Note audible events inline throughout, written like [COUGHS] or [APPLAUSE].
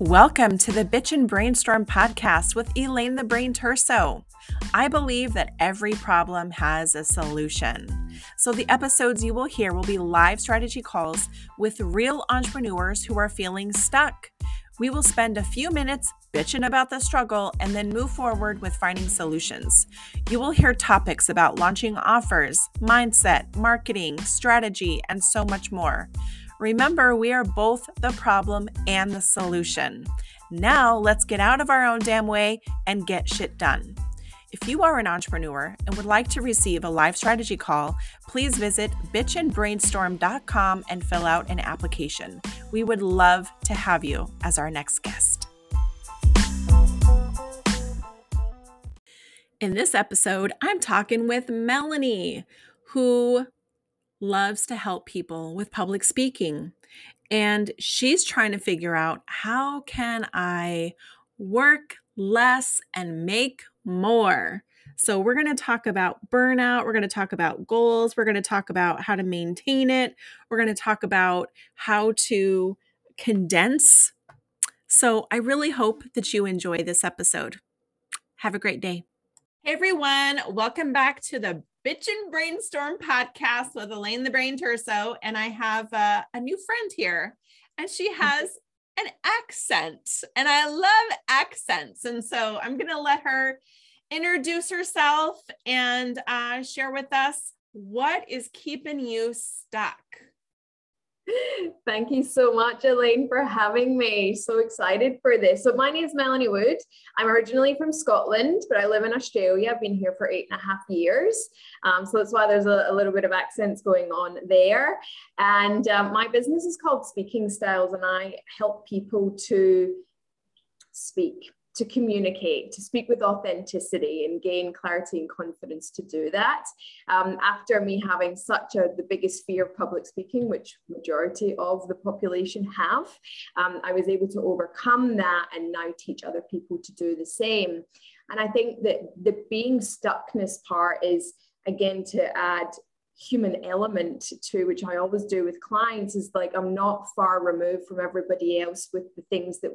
Welcome to the Bitch and Brainstorm podcast with Elaine the Brain Terso. I believe that every problem has a solution. So, the episodes you will hear will be live strategy calls with real entrepreneurs who are feeling stuck. We will spend a few minutes bitching about the struggle and then move forward with finding solutions. You will hear topics about launching offers, mindset, marketing, strategy, and so much more. Remember, we are both the problem and the solution. Now, let's get out of our own damn way and get shit done. If you are an entrepreneur and would like to receive a live strategy call, please visit bitchandbrainstorm.com and fill out an application. We would love to have you as our next guest. In this episode, I'm talking with Melanie, who loves to help people with public speaking. And she's trying to figure out how can I work less and make more. So, we're going to talk about burnout. We're going to talk about goals. We're going to talk about how to maintain it. We're going to talk about how to condense. So, I really hope that you enjoy this episode. Have a great day. Hey, everyone. Welcome back to the Bitch and Brainstorm podcast with Elaine the Brain Terso. And I have uh, a new friend here, and she has an accent. And I love accents. And so I'm going to let her introduce herself and uh, share with us what is keeping you stuck. [LAUGHS] Thank you so much, Elaine, for having me. So excited for this. So, my name is Melanie Wood. I'm originally from Scotland, but I live in Australia. I've been here for eight and a half years. Um, so, that's why there's a, a, little bit of accents going on there. And um, my business is called Speaking Styles, and I help people to speak to communicate, to speak with authenticity and gain clarity and confidence to do that. Um, after me having such a the biggest fear of public speaking, which majority of the population have, um, I was able to overcome that and now teach other people to do the same. And I think that the being stuckness part is again to add human element to which I always do with clients is like I'm not far removed from everybody else with the things that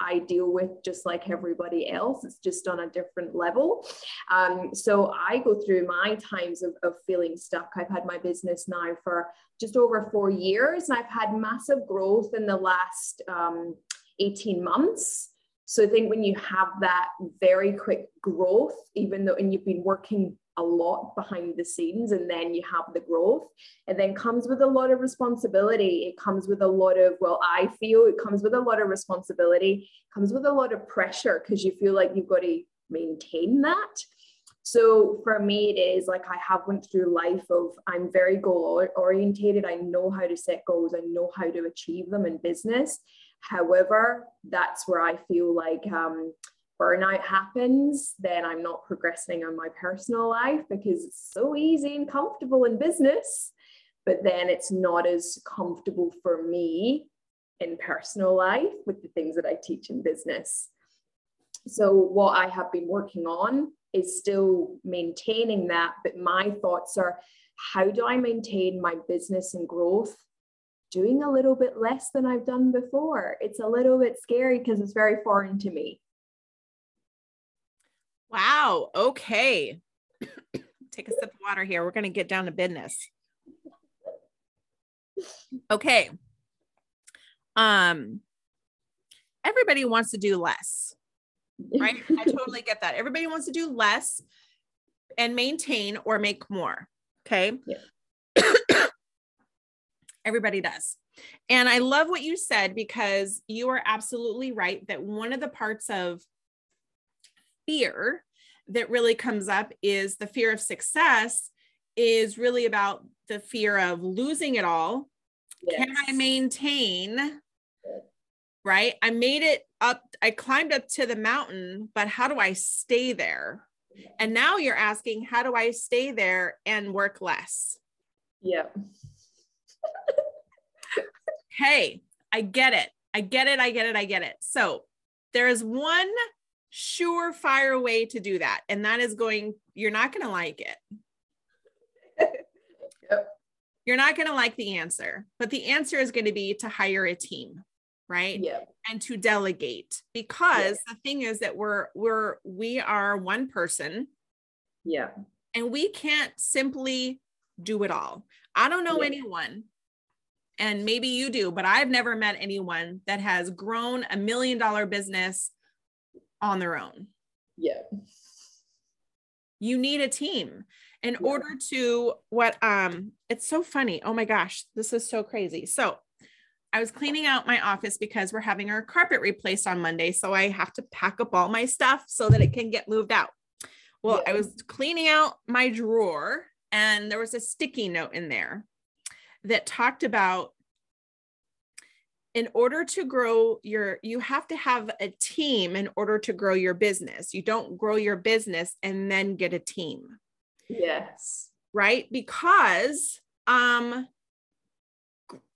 I deal with just like everybody else. It's just on a different level. Um, so I go through my times of, of feeling stuck. I've had my business now for just over four years, and I've had massive growth in the last um, 18 months. So I think when you have that very quick growth, even though and you've been working a lot behind the scenes and then you have the growth. It then comes with a lot of responsibility. It comes with a lot of well i feel it comes with a lot of responsibility. It comes with a lot of pressure because you feel like you've got to maintain that. So for me it is like i have went through life of i'm very goal orientated i know how to set goals. I know how to achieve them in business. However that's where i feel like um, burnout happens, then I'm not progressing on my personal life because it's so easy and comfortable in business. But then it's not as comfortable for me in personal life with the things that I teach in business. So, what I have been working on is still maintaining that. But my thoughts are how do I maintain my business and growth doing a little bit less than I've done before? It's a little bit scary because it's very foreign to me. Wow. Okay. Take a sip of water here. We're going to get down to business. Okay. Um everybody wants to do less. Right? [LAUGHS] I totally get that. Everybody wants to do less and maintain or make more. Okay? Yeah. [COUGHS] everybody does. And I love what you said because you are absolutely right that one of the parts of fear that really comes up is the fear of success is really about the fear of losing it all. Yes. Can I maintain? Right? I made it up, I climbed up to the mountain, but how do I stay there? And now you're asking, how do I stay there and work less? Yeah. [LAUGHS] hey, I get it. I get it. I get it. I get it. So there is one surefire way to do that. And that is going, you're not going to like it. [LAUGHS] yep. You're not going to like the answer, but the answer is going to be to hire a team. right? Yeah. And to delegate because the thing is that we're we're we are one person Yeah. and we can't simply do it all. I don't know Yeah. anyone and maybe you do, but I've never met anyone that has grown a million dollar business on their own. Yeah. You need a team in Yeah. order to what um it's so funny. Oh my gosh, this is so crazy. So I was cleaning out my office because we're having our carpet replaced on Monday. So I have to pack up all my stuff so that it can get moved out. Well, I was cleaning out my drawer and there was a sticky note in there that talked about in order to grow your you have to have a team in order to grow your business. You don't grow your business and then get a team Yes. right because um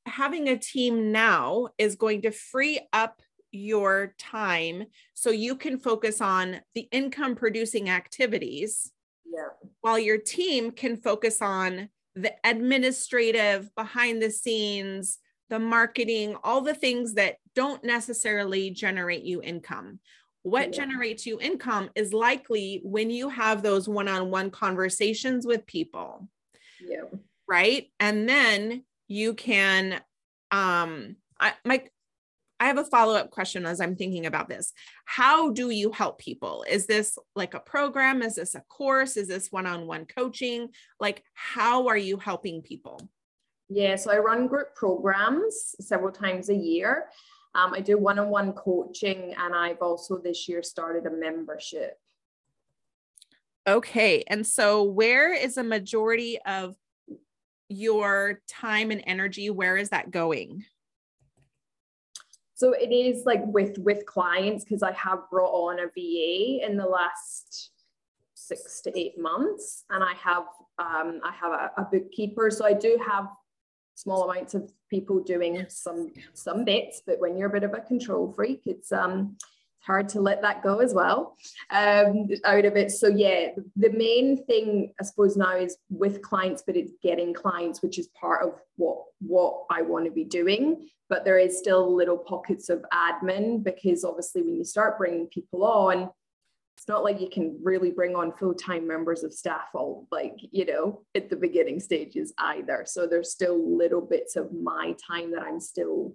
having a team now is going to free up your time so you can focus on the income producing activities Yeah. while your team can focus on the administrative behind the scenes the marketing all the things that don't necessarily generate you income. What Yeah. generates you income is likely when you have those one-on-one conversations with people. Yeah. right? And then you can um i my i have a follow-up question as i'm thinking about this. How do you help people? Is this like a program? Is this a course? Is this one-on-one coaching? Like how are you helping people Yeah, so I run group programs several times a year. Um, I do one on one coaching, and I've also this year started a membership. okay and so where is a majority of your time and energy where is that going So it is like with with clients because I have brought on a VA in the last six to eight months, and I have um, I have a, a bookkeeper. So I do have small amounts of people doing some some bits, but when you're a bit of a control freak, it's um it's hard to let that go as well um, out of it. So yeah, the main thing I suppose now is with clients, but it's getting clients, which is part of what what I want to be doing. But there is still little pockets of admin because obviously when you start bringing people on, it's not like you can really bring on full-time members of staff all like you know at the beginning stages either. So there's still little bits of my time that I'm still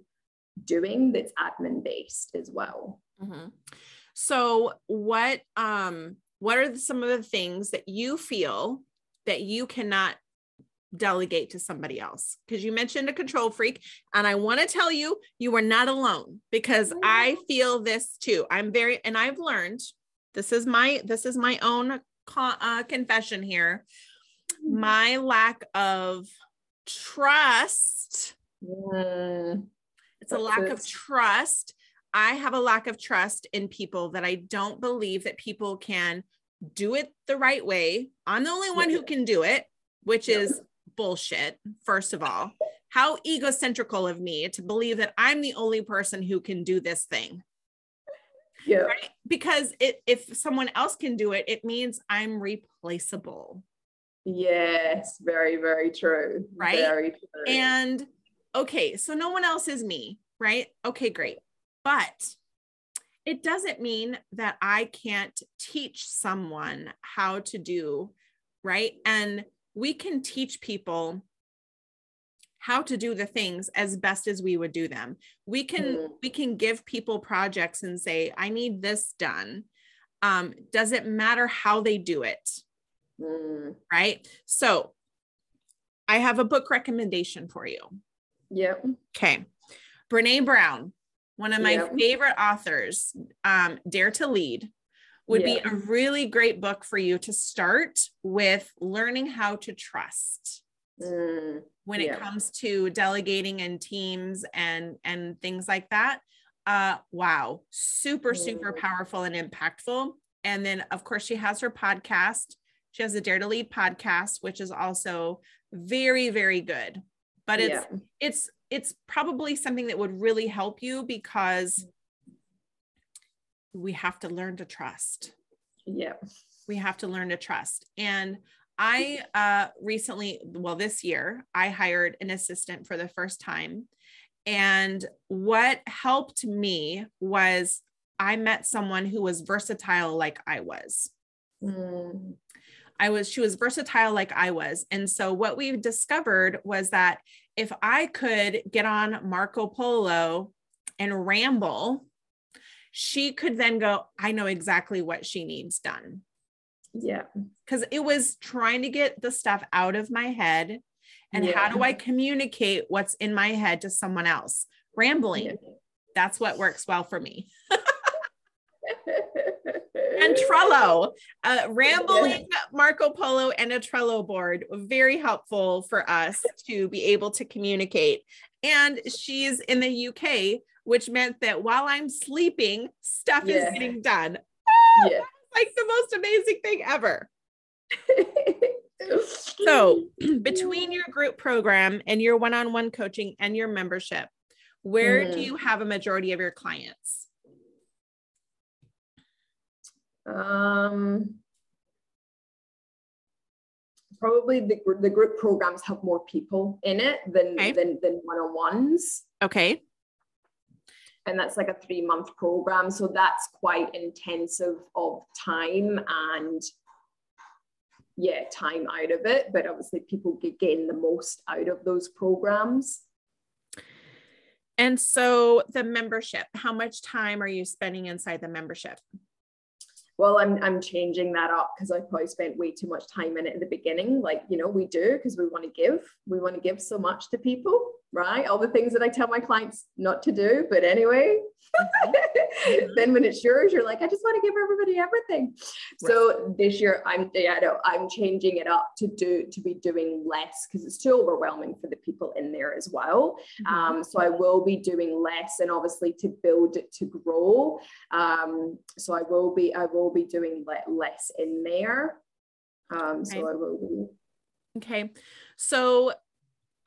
doing that's admin based as well. Mhm. So what um what are the- some of the things that you feel that you cannot delegate to somebody else? Because you mentioned a control freak and I want to tell you you are not alone because I feel this too. I'm very and I've learned this is my this is my own uh, confession here. My lack of trust Mm, it's a lack it. of trust. I have a lack of trust in people that I don't believe that people can do it the right way. I'm the only one who can do it, which Yeah. is bullshit, first of all. How egocentrical of me to believe that I'm the only person who can do this thing. Right? Because it, if someone else can do it, it means I'm replaceable. Yes, very, very true. Right? Very true. And okay, so no one else is me, right? Okay, great. But it doesn't mean that I can't teach someone how to do, right? And we can teach people how to do the things as best as we would do them. We can Mm. we can give people projects and say, I need this done. Um, does it matter how they do it? Mm, Right. So I have a book recommendation for you. yep. Okay. Brene Brown, one of my Yeah. favorite authors, um, Dare to Lead, would be a really great book for you to start with learning how to trust Mm, when Yeah. it comes to delegating and teams and and things like that. Uh, wow, super super Mm. powerful and impactful. And then of course she has her podcast. She has a Dare to Lead podcast, which is also very very good. But it's yeah. it's it's probably something that would really help you because we have to learn to trust Yeah. we have to learn to trust and i uh recently well this year i hired an assistant for the first time And what helped me was I met someone who was versatile like I was. Mm. I was, she was versatile like I was. And so what we discovered was that if I could get on Marco Polo and ramble, she could then go, I know exactly what she needs done. Yeah. Because it was trying to get the stuff out of my head. And yeah. how do I communicate what's in my head to someone else? Rambling. Yeah. That's what works well for me. [LAUGHS] and Trello, uh, rambling Marco Polo and a Trello board, very helpful for us to be able to communicate. And she's in the UK, which meant that while I'm sleeping, stuff yeah. is getting done. Ah, yeah. Like the most amazing thing ever. [LAUGHS] so, [CLEARS THROAT] between your group program and your one on one coaching and your membership, where mm. do you have a majority of your clients? Um, probably the, the group programs have more people in it than okay. than, than one-on-ones. Okay. And that's like a three month program. So that's quite intensive of time and yeah, time out of it. But obviously people get getting the most out of those programs. And so the membership, how much time are you spending inside the membership? well i'm i'm changing that up because i probably spent way too much time in it in the beginning like you know we do because we want to give we want to give so much to people right all the things that i tell my clients not to do but anyway mm-hmm. [LAUGHS] then when it's yours you're like i just want to give everybody everything right. so this year i'm yeah, no, i'm changing it up to do to be doing less because it's too overwhelming for the people in there as well mm-hmm. um, so i will be doing less and obviously to build it to grow um, so i will be i will be doing le- less in there um, so okay. i will be okay so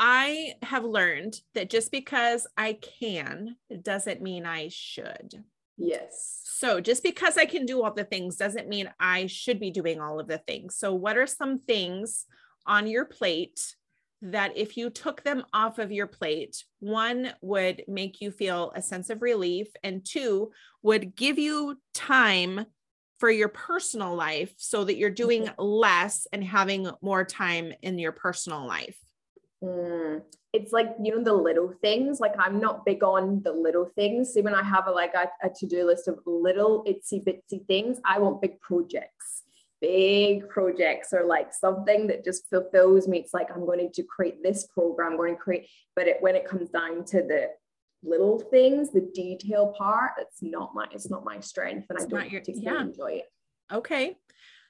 I have learned that just because I can doesn't mean I should. Yes. So just because I can do all the things doesn't mean I should be doing all of the things. So, what are some things on your plate that if you took them off of your plate, one would make you feel a sense of relief, and two would give you time for your personal life so that you're doing mm-hmm. less and having more time in your personal life? Mm, it's like you know the little things. Like I'm not big on the little things. See, when I have a like a, a to-do list of little itsy bitsy things, I want big projects. Big projects are like something that just fulfills me. It's like I'm going to create this program, I'm going to create, but it, when it comes down to the little things, the detail part, it's not my it's not my strength, and it's I don't your, particularly yeah. enjoy it. Okay,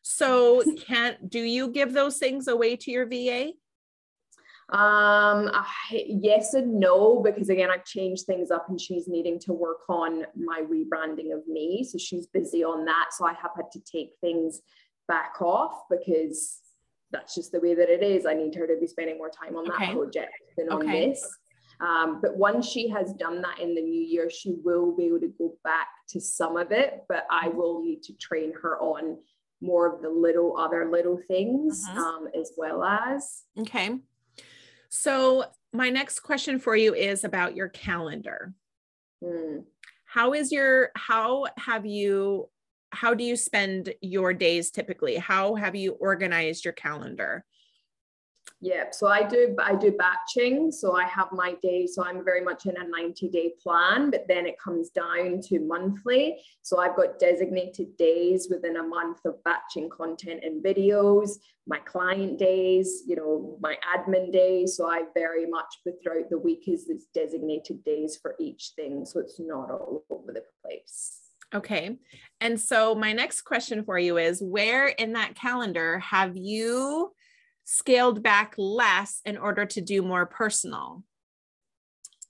so can do you give those things away to your VA? Um, I, yes and no, because again, I've changed things up and she's needing to work on my rebranding of me. So she's busy on that. So I have had to take things back off because that's just the way that it is. I need her to be spending more time on okay. that project than okay. on this. Um, but once she has done that in the new year, she will be able to go back to some of it, but I will need to train her on more of the little other little things uh-huh. um, as well as. Okay. So, my next question for you is about your calendar. Mm. How is your, how have you, how do you spend your days typically? How have you organized your calendar? Yeah, so I do I do batching. So I have my day. So I'm very much in a 90 day plan, but then it comes down to monthly. So I've got designated days within a month of batching content and videos, my client days, you know, my admin days. So I very much throughout the week is this designated days for each thing. So it's not all over the place. Okay. And so my next question for you is where in that calendar have you scaled back less in order to do more personal?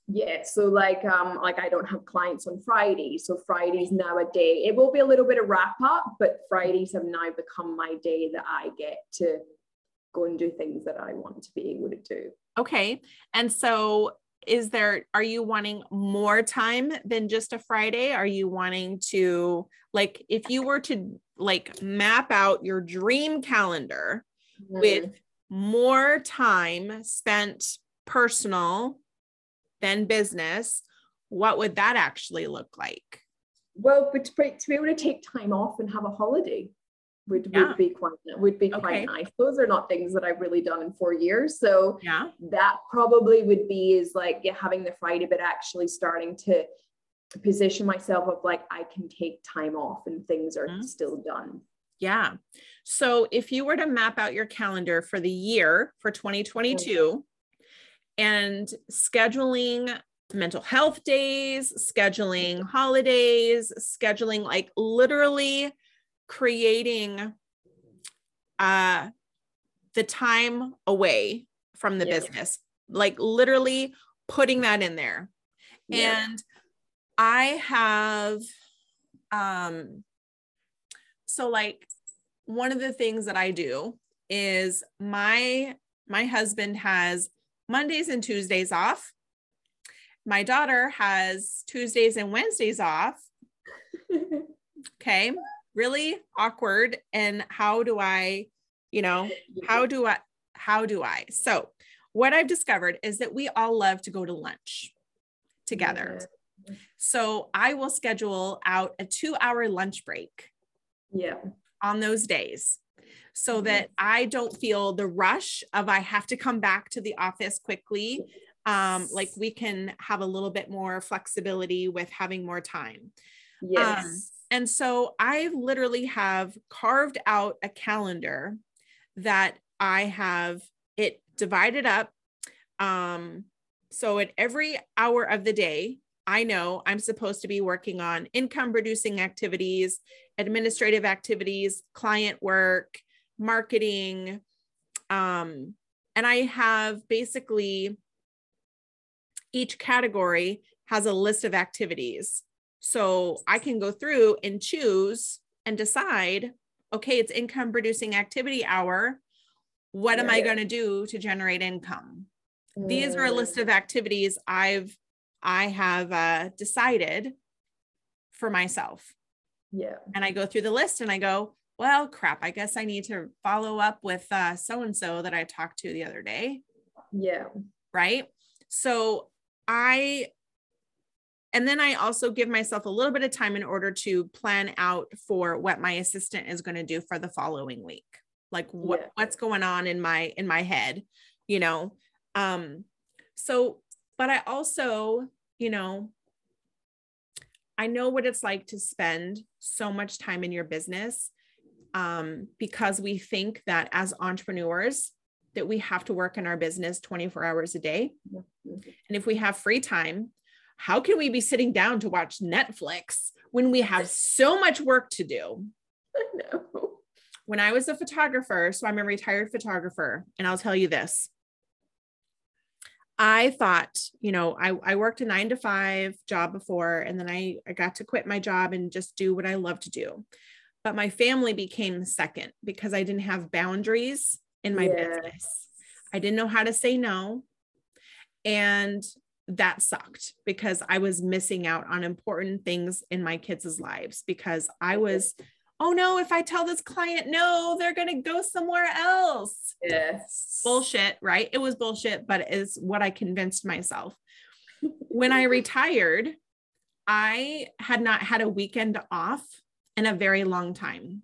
Yeah, so like um like I don't have clients on Friday, so Fridays now a day. It will be a little bit of wrap up, but Fridays have now become my day that I get to go and do things that I want to be able to do. Okay. And so is there are you wanting more time than just a Friday? Are you wanting to like if you were to like map out your dream calendar mm-hmm. with more time spent personal than business, what would that actually look like? Well, but to, to be able to take time off and have a holiday would, Yeah. would be quite would be quite Okay. nice. Those are not things that I've really done in four years. So Yeah. that probably would be is like yeah, having the Friday, but actually starting to position myself of like I can take time off and things are Mhm. still done. Yeah. So if you were to map out your calendar for the year for 2022 and scheduling mental health days, scheduling holidays, scheduling like literally creating uh the time away from the Yeah. business, like literally putting that in there. Yeah. And I have um so like one of the things that I do is my my husband has Mondays and Tuesdays off. My daughter has Tuesdays and Wednesdays off. [LAUGHS] Okay. Really awkward. And how do I, you know, how do I, how do I? So, what I've discovered is that we all love to go to lunch together. So, I will schedule out a two hour lunch break Yeah. on those days so Mhm. that I don't feel the rush of I have to come back to the office quickly. Um, like we can have a little bit more flexibility with having more time. Yes. And so I literally have carved out a calendar that I have it divided up. Um, so at every hour of the day, I know I'm supposed to be working on income producing activities, administrative activities, client work, marketing. Um, and I have basically each category has a list of activities. So I can go through and choose and decide okay, it's income producing activity hour. What am I going to do to generate income? These are a list of activities I've I have uh, decided for myself. Yeah. And I go through the list and I go, well, crap, I guess I need to follow up with uh, so and so that I talked to the other day Yeah. right? So I, and then I also give myself a little bit of time in order to plan out for what my assistant is going to do for the following week. Like what Yeah. what's going on in my in my head, you know. Um so but I also, you know, I know what it's like to spend so much time in your business um, because we think that as entrepreneurs that we have to work in our business 24 hours a day. And if we have free time, how can we be sitting down to watch Netflix when we have so much work to do? [LAUGHS] Know. When I was a photographer, so I'm a retired photographer, and I'll tell you this. I thought, you know, I, I worked a nine to five job before, and then I, I got to quit my job and just do what I love to do. But my family became second because I didn't have boundaries in my Yeah. business. I didn't know how to say no. And that sucked because I was missing out on important things in my kids' lives because I was, oh no, if I tell this client no, they're going to go somewhere else. Yes. Bullshit, right? It was bullshit, but is what I convinced myself. When I [LAUGHS] retired, I had not had a weekend off in a very long time.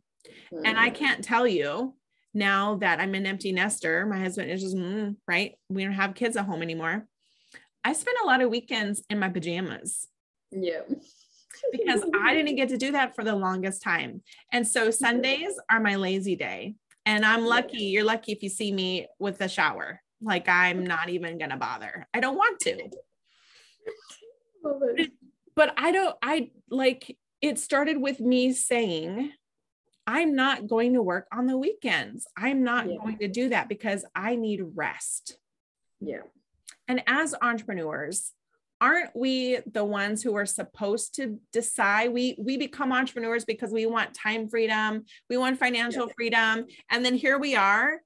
And I Mm. can't tell you now that I'm an empty nester, my husband is just, mm, right? We don't have kids at home anymore. I spent a lot of weekends in my pajamas Yeah. Because I didn't get to do that for the longest time. And so Sundays are my lazy day. And I'm lucky, you're lucky if you see me with a shower. Like I'm not even going to bother. I don't want to. But I don't, I like it started with me saying, I'm not going to work on the weekends. I'm not Yeah. going to do that because I need rest. Yeah. And as entrepreneurs, aren't we the ones who are supposed to decide we we become entrepreneurs because we want time freedom, we want financial freedom, and then here we are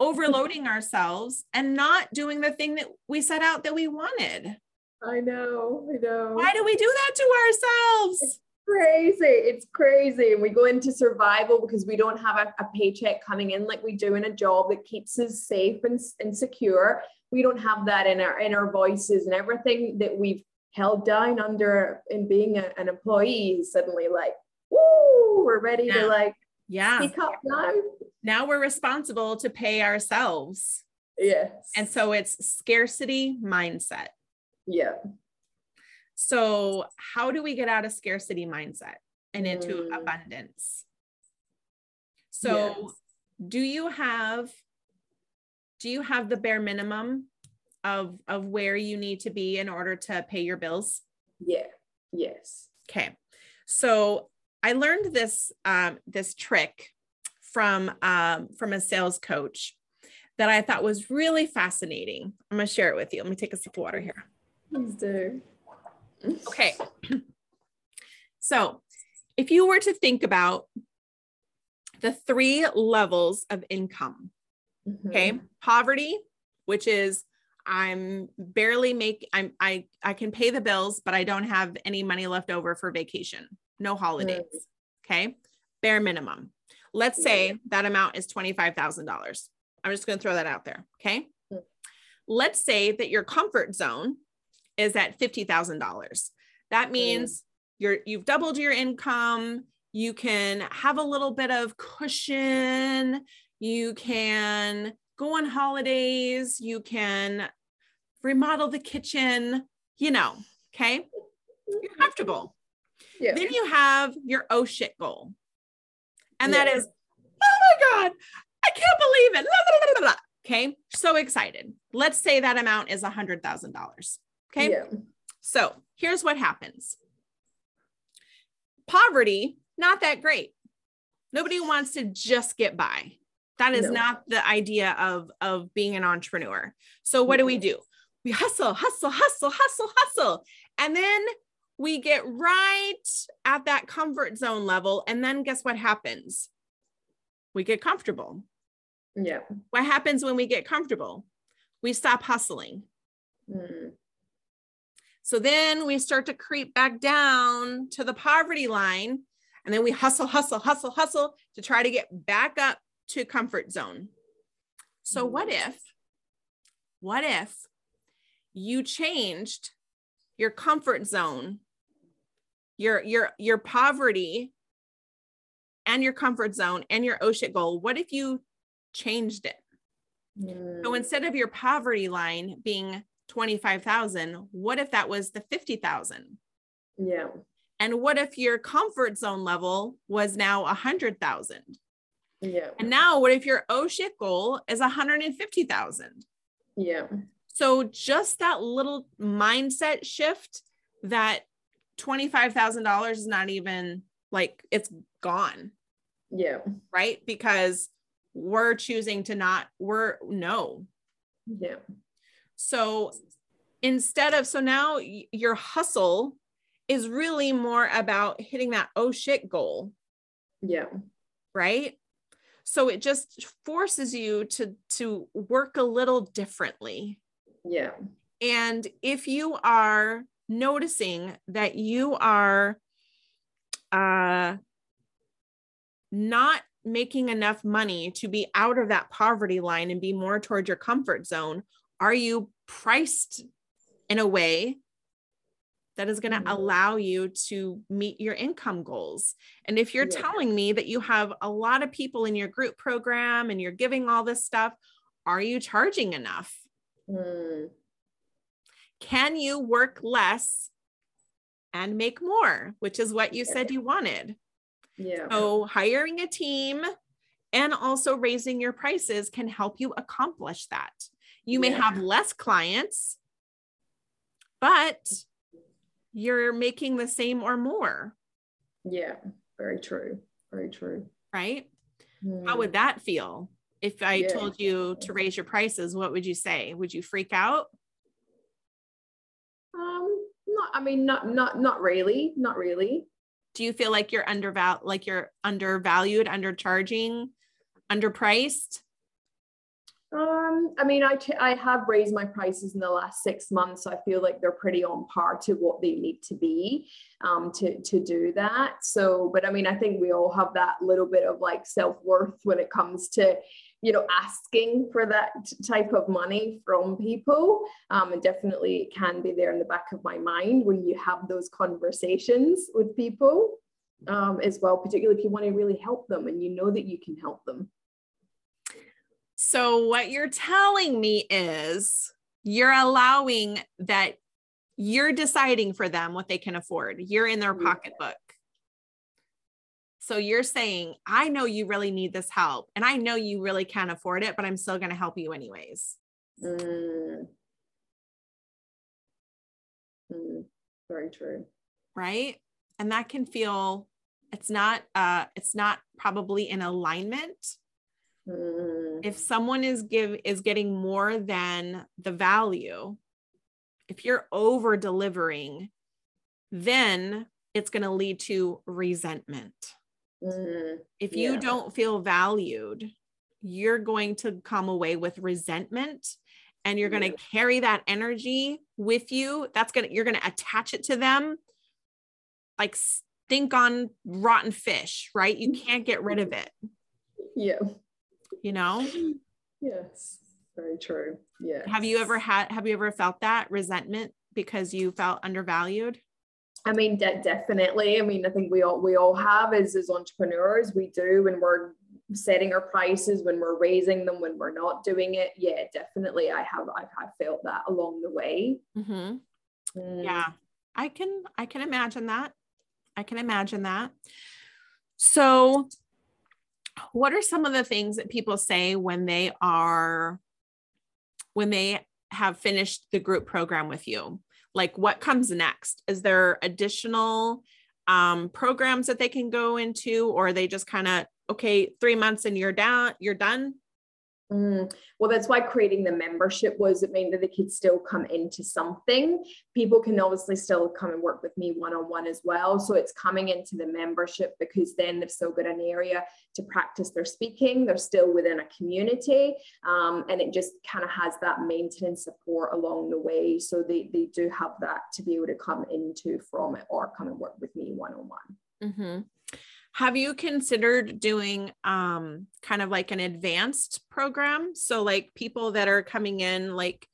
overloading [LAUGHS] ourselves and not doing the thing that we set out that we wanted. I know. I know. Why do we do that to ourselves? Crazy. It's crazy. And we go into survival because we don't have a, a, paycheck coming in like we do in a job that keeps us safe and, and secure. We don't have that in our in our voices and everything that we've held down under in being a, an employee is suddenly like, woo, we're ready yeah. to like yeah speak up now. Now we're responsible to pay ourselves. Yes. And so it's scarcity mindset. Yeah. So, how do we get out of scarcity mindset and into mm. abundance? So, yes. do you have do you have the bare minimum of of where you need to be in order to pay your bills? Yeah. Yes. Okay. So, I learned this um, this trick from um, from a sales coach that I thought was really fascinating. I'm going to share it with you. Let me take a sip of water here. Please do. Okay. So, if you were to think about the three levels of income, mm-hmm. okay, poverty, which is I'm barely make I'm I I can pay the bills, but I don't have any money left over for vacation. No holidays. Mm-hmm. Okay. Bare minimum. Let's say that amount is $25,000. I'm just going to throw that out there. Okay. Mm-hmm. Let's say that your comfort zone is at $50,000. That means you're you've doubled your income, you can have a little bit of cushion, you can go on holidays, you can remodel the kitchen, you know, okay? You're mm-hmm. comfortable. Yeah. Then you have your oh shit goal. And yeah. that is, oh my God, I can't believe it. Blah, blah, blah, okay. So excited. Let's say that amount is a hundred thousand dollars. Okay. Yeah. So here's what happens poverty, not that great. Nobody wants to just get by. That is no. not the idea of, of being an entrepreneur. So, what do we do? We hustle, hustle, hustle, hustle, hustle. And then we get right at that comfort zone level. And then guess what happens? We get comfortable. Yeah. What happens when we get comfortable? We stop hustling. Mm. So then we start to creep back down to the poverty line. And then we hustle, hustle, hustle, hustle to try to get back up to comfort zone. So what mm. if, what if you changed your comfort zone, your, your, your poverty and your comfort zone and your OSHIT goal? What if you changed it? Mm. So instead of your poverty line being 25,000, what if that was the 50,000? Yeah. And what if your comfort zone level was now 100,000? Yeah. And now what if your oh shit goal is 150,000? Yeah. So just that little mindset shift that $25,000 is not even like it's gone. Yeah. Right? Because we're choosing to not, we're no. Yeah. So instead of, so now your hustle is really more about hitting that oh shit goal. Yeah. Right. So it just forces you to to work a little differently. Yeah. And if you are noticing that you are uh not making enough money to be out of that poverty line and be more toward your comfort zone are you priced in a way that is going to mm-hmm. allow you to meet your income goals. And if you're yeah. telling me that you have a lot of people in your group program and you're giving all this stuff, are you charging enough? Mm. Can you work less and make more, which is what you said you wanted? Yeah. So hiring a team and also raising your prices can help you accomplish that. You may yeah. have less clients, but you're making the same or more. Yeah, very true. Very true. Right? Mm. How would that feel? If I yeah. told you to raise your prices, what would you say? Would you freak out? Um, not I mean not not not really, not really. Do you feel like you're undervalued like you're undervalued, undercharging, underpriced? Um, I mean, I, I have raised my prices in the last six months. I feel like they're pretty on par to what they need to be um, to, to do that. So, but I mean, I think we all have that little bit of like self worth when it comes to, you know, asking for that type of money from people. Um, and definitely it can be there in the back of my mind when you have those conversations with people um, as well, particularly if you want to really help them and you know that you can help them. So, what you're telling me is you're allowing that you're deciding for them what they can afford. You're in their pocketbook. So, you're saying, I know you really need this help, and I know you really can't afford it, but I'm still going to help you anyways. Mm. Mm. Very true. Right. And that can feel, it's not, uh, it's not probably in alignment Mm. If someone is give is getting more than the value, if you're over delivering, then it's going to lead to resentment. Mm. If you don't feel valued, you're going to come away with resentment and you're going to carry that energy with you. That's going to, you're going to attach it to them like stink on rotten fish, right? You can't get rid of it. [LAUGHS] Yeah you know? Yes, very true. Yeah. Have you ever had, have you ever felt that resentment because you felt undervalued? I mean, de- definitely. I mean, I think we all we all have as as entrepreneurs. We do when we're setting our prices, when we're raising them, when we're not doing it. Yeah, definitely. I have I've, I've felt that along the way. Mm-hmm. Mm. Yeah, I can I can imagine that. I can imagine that. So what are some of the things that people say when they are when they have finished the group program with you? Like what comes next? Is there additional um, programs that they can go into or are they just kind of okay three months and you're down you're done Mm, well, that's why creating the membership was it mean that they could still come into something. People can obviously still come and work with me one on one as well. So it's coming into the membership because then they've still got an area to practice their speaking. They're still within a community. Um, and it just kind of has that maintenance support along the way. So they, they do have that to be able to come into from it or come and work with me one on one. Have you considered doing um, kind of like an advanced program? So like people that are coming in like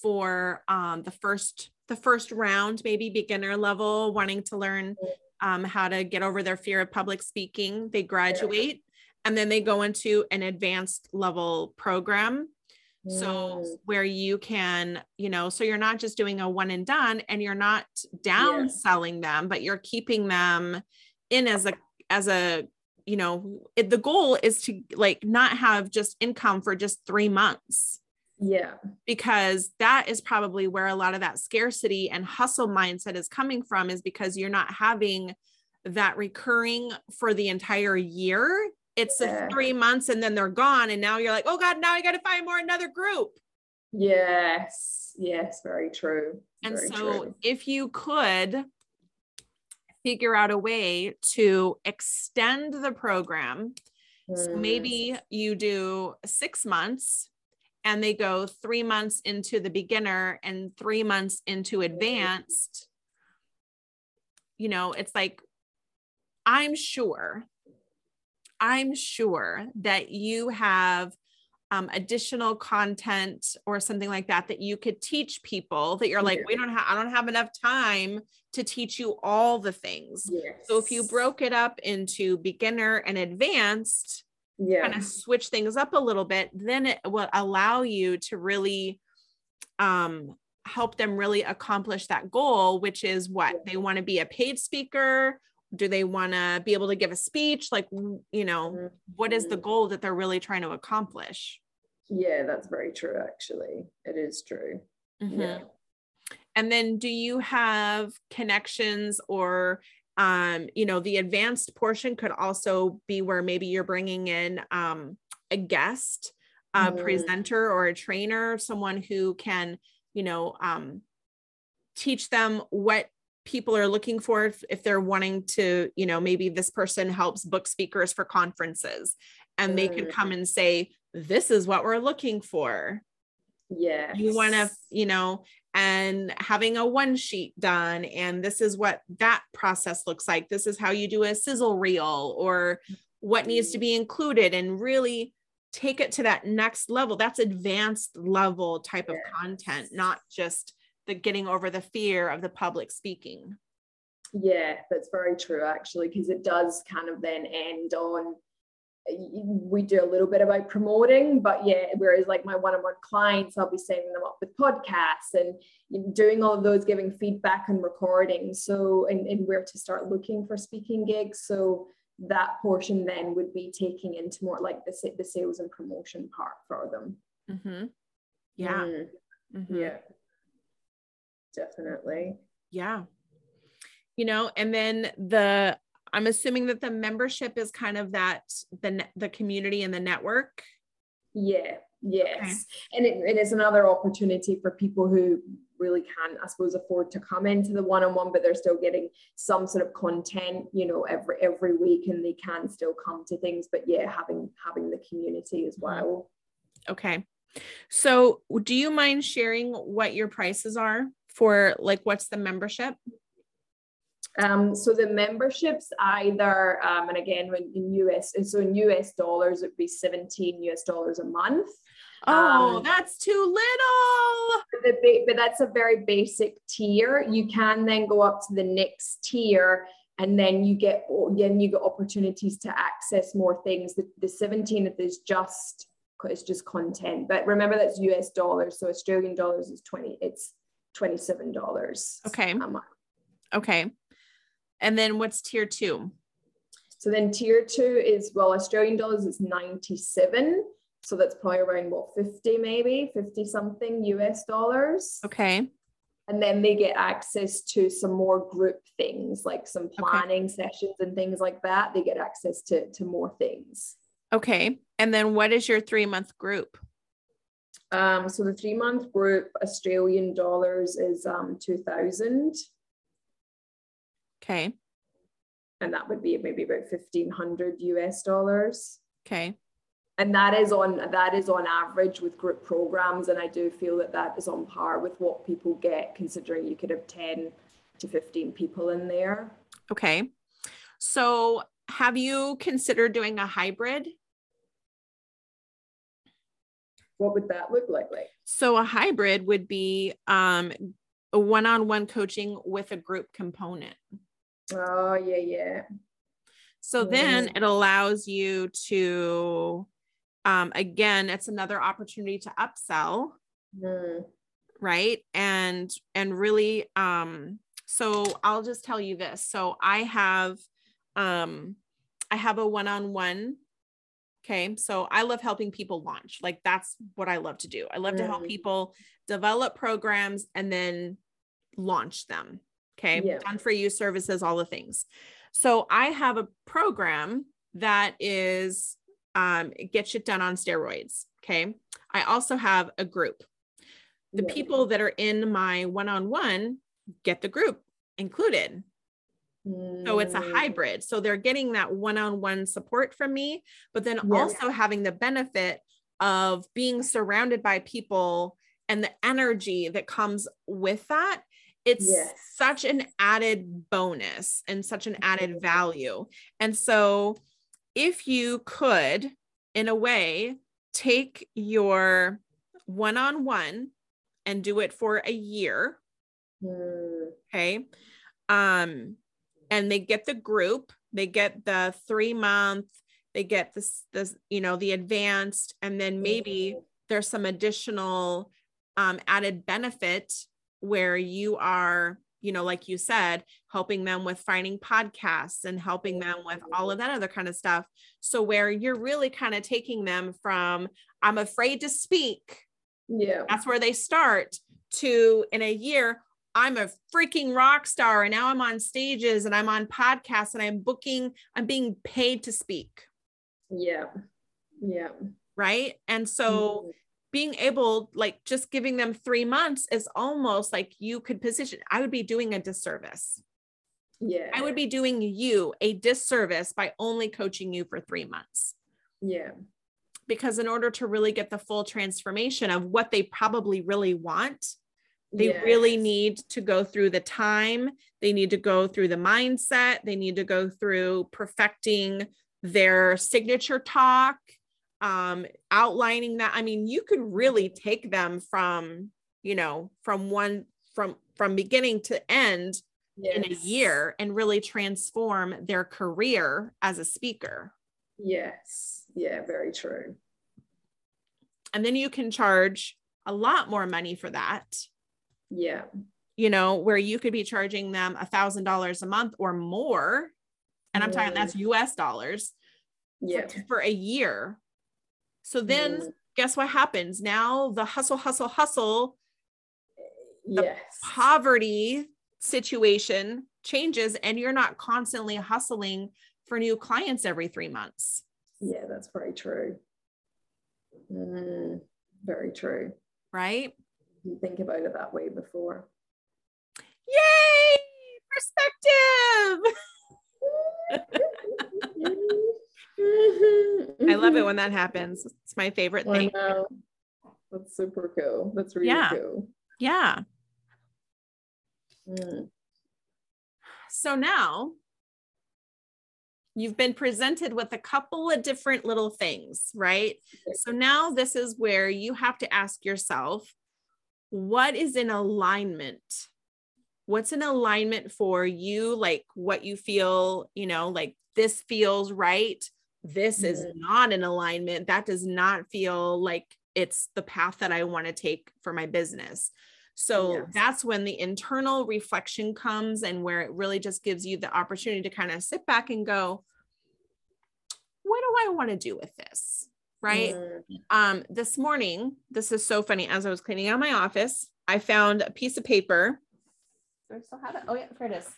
for um, the first the first round, maybe beginner level, wanting to learn um, how to get over their fear of public speaking. They graduate and then they go into an advanced level program. So where you can, you know, so you're not just doing a one and done and you're not down selling them, but you're keeping them in as a as a you know it, the goal is to like not have just income for just three months. Yeah. Because that is probably where a lot of that scarcity and hustle mindset is coming from is because you're not having that recurring for the entire year. It's yeah. the three months and then they're gone and now you're like oh god now i got to find more another group. Yes. Yes. Very true. And very so true. if you could figure out a way to extend the program. So mm. maybe you do six months and they go three months into the beginner and three months into advanced. You know, it's like, I'm sure, I'm sure that you have um, additional content or something like that that you could teach people that you're like, we don't have, I don't have enough time to teach you all the things. Yes. So if you broke it up into beginner and advanced, yeah. kind of switch things up a little bit, then it will allow you to really um, help them really accomplish that goal, which is what yeah. they want to be a paid speaker. Do they want to be able to give a speech? Like, you know, what is the mm-hmm. goal that they're really trying to accomplish? Yeah, that's very true, actually. It is true. Mm-hmm. Yeah. And then do you have connections or um, you know, the advanced portion could also be where maybe you're bringing in um, a guest, a mm. presenter or a trainer, someone who can, you know, um, teach them what people are looking for if, if, they're wanting to, you know, maybe this person helps book speakers for conferences and they could come mm. and say, this is what we're looking for. Yeah. You want to, you know, and having a one sheet done and this is what that process looks like this is how you do a sizzle reel or what needs to be included and really take it to that next level that's advanced level type of content not just the getting over the fear of the public speaking yeah that's very true actually because it does kind of then end on we do a little bit about promoting, but yeah, whereas like my one-on-one clients, I'll be setting them up with podcasts and doing all of those, giving feedback and recording. So and, and where to start looking for speaking gigs. So that portion then would be taking into more like the the sales and promotion part for them. Mm-hmm. Yeah. Mm. Mm-hmm. Yeah. Definitely. Yeah. You know, and then the I'm assuming that the membership is kind of that the the community and the network. Yeah, yes, okay. and it, it is another opportunity for people who really can't, I suppose, afford to come into the one-on-one, but they're still getting some sort of content, you know, every every week, and they can still come to things. But yeah, having having the community as mm-hmm. well. Okay, so do you mind sharing what your prices are for like what's the membership? Um, so the memberships either, um, and again, in US, and so in US dollars, it'd be 17 US dollars a month. Oh, um, that's too little. But that's a very basic tier. You can then go up to the next tier and then you get then you get opportunities to access more things. The, the 17 is just it's just content. But remember that's US dollars. So Australian dollars is 20, it's $27. Okay. Okay. And then what's tier two? So then tier two is, well, Australian dollars is 97. So that's probably around what, 50 maybe, 50 something US dollars. Okay. And then they get access to some more group things, like some planning okay. sessions and things like that. They get access to, to more things. Okay. And then what is your three month group? Um, so the three month group, Australian dollars is um, 2000. Okay. And that would be maybe about 1500 US dollars. Okay. And that is on that is on average with group programs and I do feel that that is on par with what people get considering you could have 10 to 15 people in there. Okay. So, have you considered doing a hybrid? What would that look like? Like so, a hybrid would be um, a one-on-one coaching with a group component. Oh, yeah, yeah. So then it allows you to, um, again, it's another opportunity to upsell. Mm. Right. And, and really, um, so I'll just tell you this. So I have, um, I have a one-on-one Okay. So I love helping people launch. Like that's what I love to do. I love mm. to help mm. people develop programs and then launch them. Okay. Yeah. Done for you services, all the things. So I have a program that is um, get shit done on steroids. Okay. I also have a group. The yeah. people that are in my one on one get the group included. Mm. So it's a mm. hybrid. So they're getting that one on one support from me, but then yeah. also having the benefit of being surrounded by people and the energy that comes with that it's yes. such an added bonus and such an added value. And so, if you could, in a way, take your one on one and do it for a year. Mm. Okay. Um, and they get the group, they get the three month, they get this, this, you know, the advanced, and then maybe mm. there's some additional um, added benefit where you are you know like you said helping them with finding podcasts and helping them with all of that other kind of stuff. So where you're really kind of taking them from i'm afraid to speak yeah. that's where they start to in a year i'm a freaking rock star and now i'm on stages and i'm on podcasts and i'm booking i'm being paid to speak. Yeah. Yeah. Right? And so mm-hmm. being able like just giving them three months is almost like you could position i would be doing a disservice. Yeah i would be doing you a disservice by only coaching you for three months. Yeah. Because in order to really get the full transformation of what they probably really want, they yes. really need to go through the time, they need to go through the mindset, they need to go through perfecting their signature talk, um, outlining that. I mean, you could really take them from, you know, from one from from beginning to end yes. in a year and really transform their career as a speaker. Yes. Yeah, very true. And then you can charge a lot more money for that. Yeah. You know, where you could be charging them a thousand dollars a month or more. And I'm mm. talking that's US dollars yeah. for, for a year. So then mm. guess what happens? Now the hustle, hustle, hustle, the yes. poverty situation changes and you're not constantly hustling for new clients every three months. Yeah, that's very true. Mm, very true. Right? You think about it that way before. Yay! Perspective. [LAUGHS] I love it when that happens. It's my favorite thing. That's super cool. That's really yeah. cool. Yeah. Mm. So now you've been presented with a couple of different little things, right? So now this is where you have to ask yourself what is in alignment? What's in alignment for you? Like what you feel, you know, like this feels right. This is mm-hmm. not in alignment. That does not feel like it's the path that I want to take for my business. So yes. that's when the internal reflection comes and where it really just gives you the opportunity to kind of sit back and go, what do I want to do with this? Right. Mm. Um, this morning, this is so funny. As I was cleaning out my office, I found a piece of paper. Do I still have it? Oh, yeah, here it is.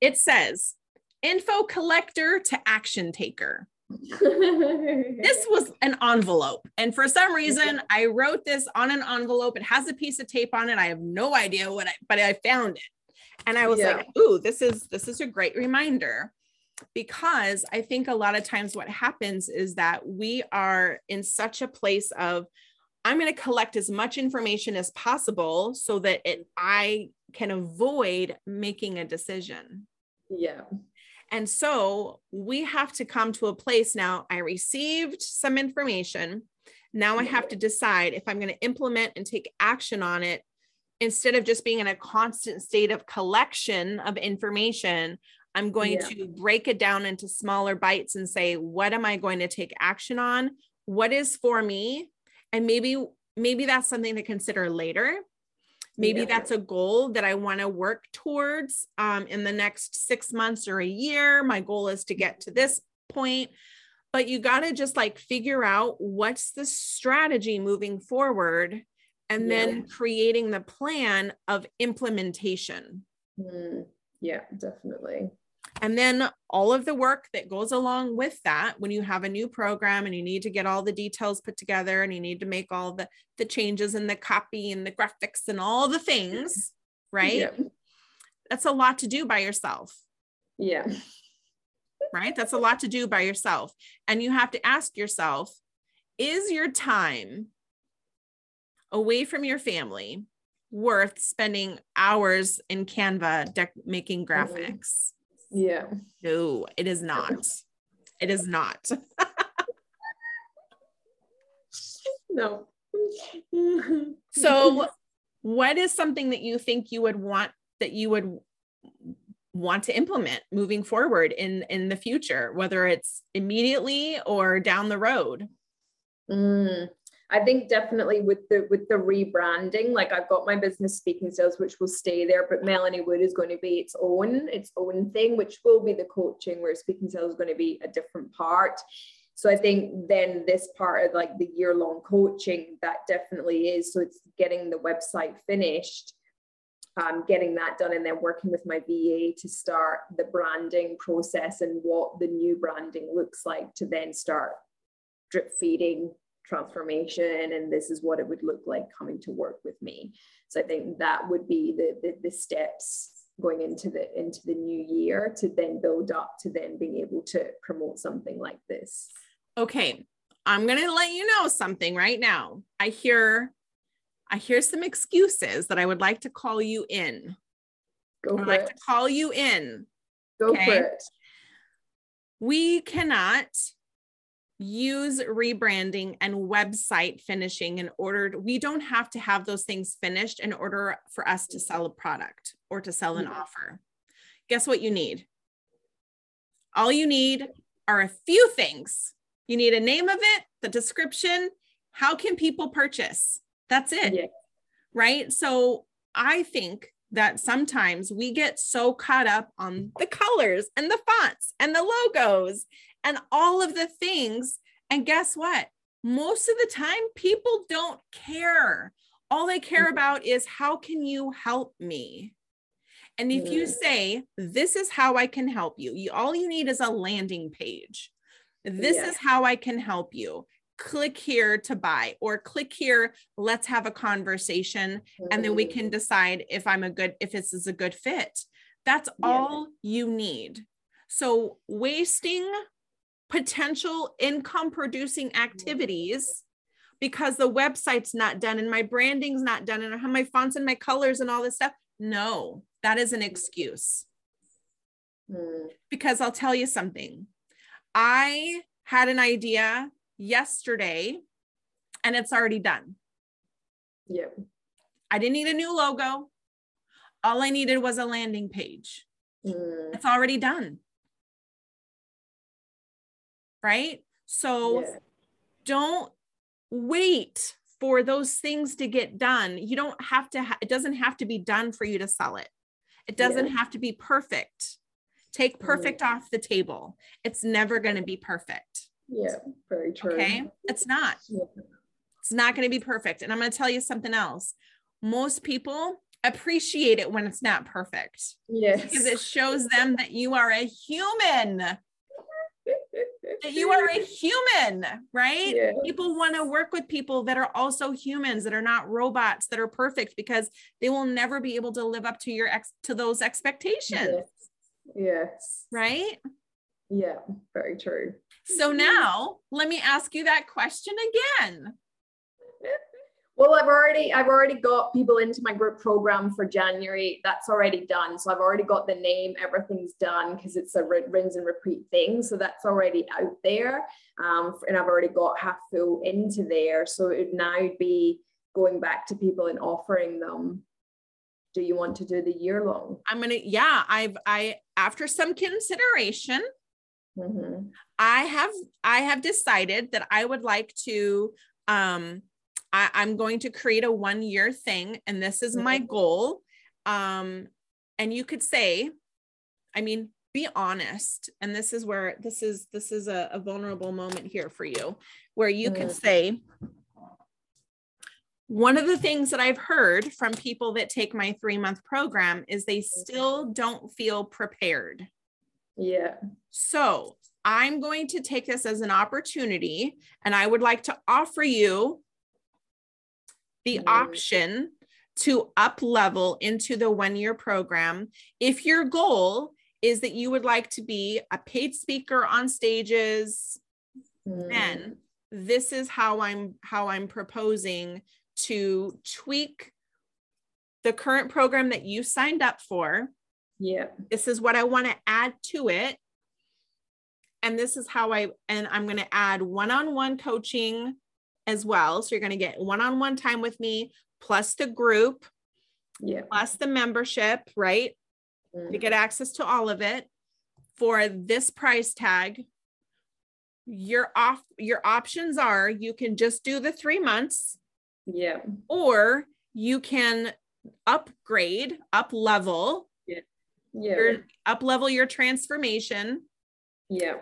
It says info collector to action taker [LAUGHS] this was an envelope. And for some reason, I wrote this on an envelope. It has a piece of tape on it. I have no idea what I, but I found it. And I was yeah. like, ooh, this is this is a great reminder. Because I think a lot of times what happens is that we are in such a place of I'm going to collect as much information as possible so that it, I can avoid making a decision. Yeah. And so we have to come to a place now. I received some information. Now I have to decide if I'm going to implement and take action on it instead of just being in a constant state of collection of information. I'm going yeah. to break it down into smaller bites and say, what am I going to take action on? What is for me? And maybe, maybe that's something to consider later maybe yeah. that's a goal that i want to work towards um, in the next six months or a year my goal is to get to this point but you got to just like figure out what's the strategy moving forward and yeah. then creating the plan of implementation mm, yeah definitely and then all of the work that goes along with that when you have a new program and you need to get all the details put together and you need to make all the the changes in the copy and the graphics and all the things right? Yeah. that's a lot to do by yourself. Yeah. Right? That's a lot to do by yourself. And you have to ask yourself is your time away from your family worth spending hours in canva de- making mm-hmm. graphics yeah. No, it is not. it is not. [LAUGHS] no. [LAUGHS] so, what is something that you think you would want that you would want to implement moving forward in in the future, whether it's immediately or down the road? Mm, I think definitely with the with the rebranding, like I've got my business speaking sales, which will stay there, but Melanie Wood is going to be its own, its own thing, which will be the coaching, where speaking sales is going to be a different part. So I think then this part of like the year long coaching, that definitely is. So it's getting the website finished, um, getting that done, and then working with my VA to start the branding process and what the new branding looks like to then start drip feeding transformation and this is what it would look like coming to work with me so i think that would be the, the, the steps going into the into the new year to then build up to then being able to promote something like this Okay, I'm going to let you know something right now. I hear I hear some excuses that I would like to call you in. Go I would like it. to call you in. Go okay. for it. We cannot use rebranding and website finishing in order we don't have to have those things finished in order for us to sell a product or to sell an Mhm. offer. Guess what you need? All you need are a few things. You need a name of it, the description, how can people purchase? That's it. Yeah. Right? So I think that sometimes we get so caught up on the colors and the fonts and the logos and all of the things. And guess what? Most of the time, people don't care. All they care Mhm. about is how can you help me? And if you Mm. say, This is how I can help you, you all you need is a landing page. This Yeah. is how I can help you. Click here to buy, or click here, let's have a conversation and then we Mm. can decide if I'm a good if this is a good fit. That's Yeah. all you need. So wasting potential income producing activities because the website's not done and my branding's not done and I have my fonts and my colors and all this stuff. No, that is an excuse. Mm. Because I'll tell you something. I had an idea yesterday and it's already done. Yeah. I didn't need a new logo. All I needed was a landing page. Mm. It's already done. Right? So Yeah. don't wait for those things to get done. You don't have to, ha- it doesn't have to be done for you to sell it. It doesn't have to be perfect. Take perfect off the table. It's never going to be perfect. Yeah. Very true. Okay. It's not. Yeah. It's not going to be perfect. And I'm going to tell you something else. Most people appreciate it when it's not perfect Yes. because it shows them that you are a human, that you are a human, right? Yeah. People want to work with people that are also humans, that are not robots, that are perfect because they will never be able to live up to your ex to those expectations, Yes. Yes. right? Yeah. Very true. So now let me ask you that question again. Well, I've already I've already got people into my group program for January. That's already done. So I've already got the name. Everything's done because it's a ri- rinse and repeat thing. So that's already out there. Um, and I've already got half full into there. So it would now be going back to people and offering them. Do you want to do the year long? I'm gonna, yeah, I've I after some consideration, Mhm. I have I have decided that I would like to um I, I'm going to create a one year thing and this is my Mhm. goal. Um and you could say, I mean, be honest. And this is where this is this is a, a vulnerable moment here for you, where you could Mm. say, one of the things that I've heard from people that take my three month program is they still don't feel prepared. Yeah. So I'm going to take this as an opportunity and I would like to offer you the option to up level into the one year program. If your goal is that you would like to be a paid speaker on stages, Mm. then this is how I'm how I'm proposing to tweak the current program that you signed up for Yeah. this is what I want to add to it. And this is how I, and I'm going to add one on one coaching as well. So you're going to get one on one time with me, plus the group, Yeah. plus the membership, right? To Mm. get access to all of it for this price tag. Your off, your options are you can just do the three months Yeah. or you can upgrade, up level, Yeah. your up level your transformation Yeah.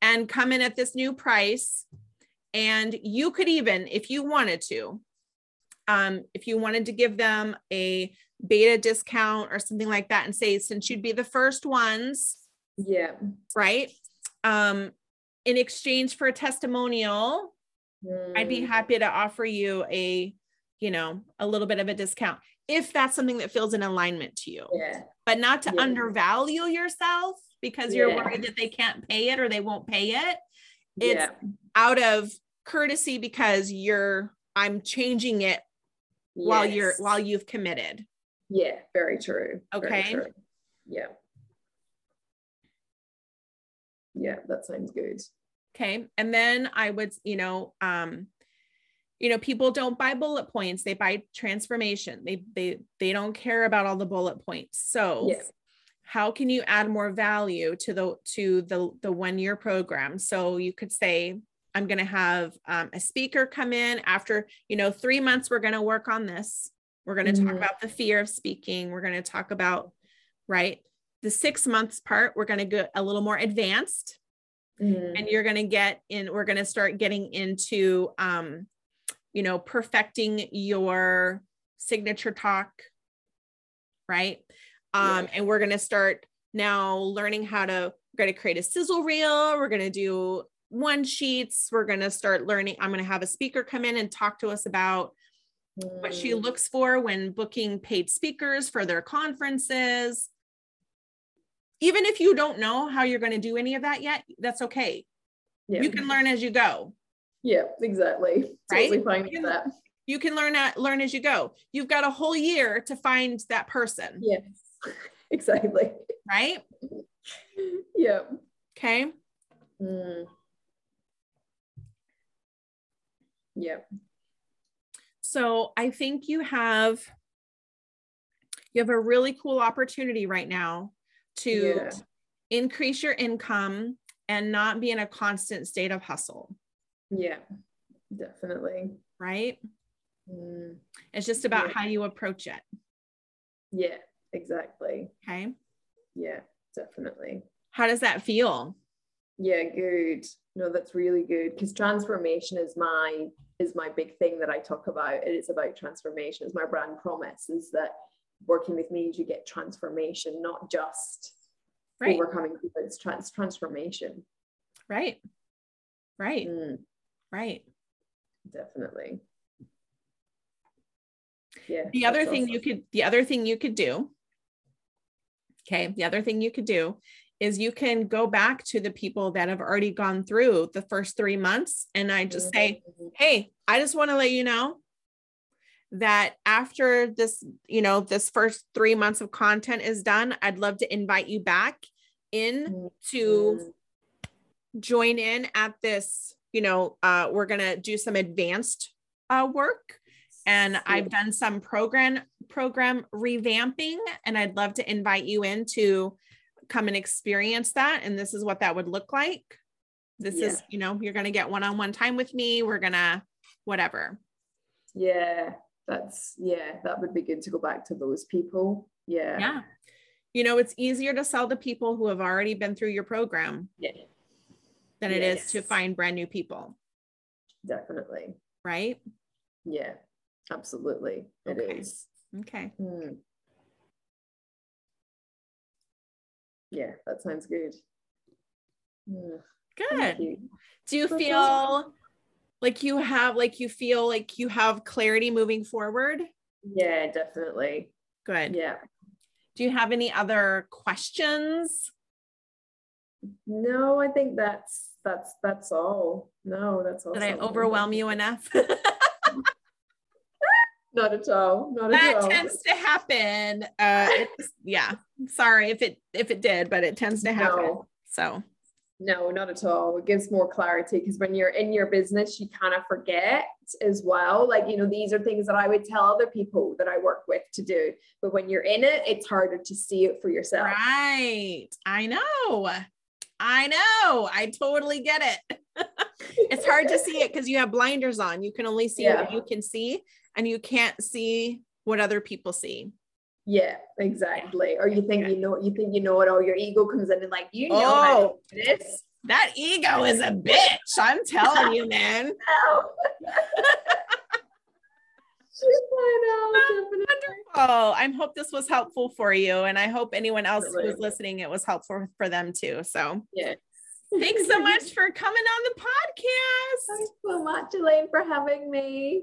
and come in at this new price. And you could even, if you wanted to, um, if you wanted to give them a beta discount or something like that and say, since you'd be the first ones, Yeah. right? Um, in exchange for a testimonial, I'd be Mm. happy to offer you a, you know, a little bit of a discount if that's something that feels in alignment to you, Yeah. but not to Yeah. undervalue yourself because you're worried that they can't pay it or they won't pay it. It's yeah. out of courtesy because you're I'm changing it while you're while you've committed. Yeah, very true. very Okay. true. Yeah. Yeah, that sounds good. Okay. And then I would, you know, um, you know, people don't buy bullet points, they buy transformation. They they they don't care about all the bullet points. So Yeah. How can you add more value to the to the the one year program? So you could say, I'm gonna have um, a speaker come in after, you know, three months, we're gonna work on this. We're gonna talk Mhm. about the fear of speaking. We're gonna talk about, right? The six months part, we're gonna go a little more advanced Mm, and you're going to get in we're going to start getting into um you know perfecting your signature talk right um Yeah. and we're going to start now learning how to we're going to create a sizzle reel we're going to do one sheets we're going to start learning i'm going to have a speaker come in and talk to us about what she mm, looks for when booking paid speakers for their conferences even if you don't know how you're going to do any of that yet that's okay yeah. you can learn as you go Yeah, exactly. Right? Totally fine You- that. you can learn at learn as you go you've got a whole year to find that person Yes, [LAUGHS] exactly. right Yeah. okay Mm. Yeah. so i think you have you have a really cool opportunity right now to Yeah. increase your income and not be in a constant state of hustle Yeah. Definitely. right Mm. it's just about Yeah. how you approach it Yeah, exactly. okay Yeah, definitely. how does that feel Yeah, good. No, that's really good because transformation is my is my big thing that I talk about. It is about transformation. It's my brand promise is that working with me you get transformation, not just right overcoming people. It's trans transformation. right right Mm, right definitely. Yeah. the other thing awesome. you could the other thing you could do okay. The other thing you could do is you can go back to the people that have already gone through the first three months and i just say Mhm. hey i just want to let you know that after this you know this first three months of content is done i'd love to invite you back in to Mm, join in at this you know uh, we're going to do some advanced uh, work and i've done some program program revamping and i'd love to invite you in to come and experience that and this is what that would look like this is you know you're going to get one-on-one time with me we're going to whatever Yeah, that's yeah, that would be good to go back to those people. Yeah. yeah you know it's easier to sell to people who have already been through your program Yeah, than it is to find brand new people definitely. right Yeah, absolutely. It is. Okay. Hmm. Yeah, that sounds good. Hmm, good you. do you feel like you have like you feel like you have clarity moving forward Yeah, definitely. good Yeah. do you have any other questions No, I think that's that's that's all. No, that's all. did i overwhelm you enough [LAUGHS] Not at all. Not at that all. tends to happen uh it's, [LAUGHS] yeah sorry if it if it did but it tends to happen No. so No, not at all. It gives more clarity because when you're in your business, you kind of forget as well. Like, you know, these are things that I would tell other people that I work with to do. But when you're in it, it's harder to see it for yourself. right i know i know i totally get it [LAUGHS] it's hard to see it because you have blinders on you can only see what you can see and you can't see what other people see Yeah, exactly. Or you think you know you think you know it all. Your ego comes in and like, you know Oh. this. that ego is a bitch i'm telling you man. [LAUGHS] I know, [LAUGHS] oh i hope this was helpful for you and i hope anyone else who was listening it was helpful for them too so Yeah. thanks so [LAUGHS] much for coming on the podcast Thanks so much, Elaine, for having me.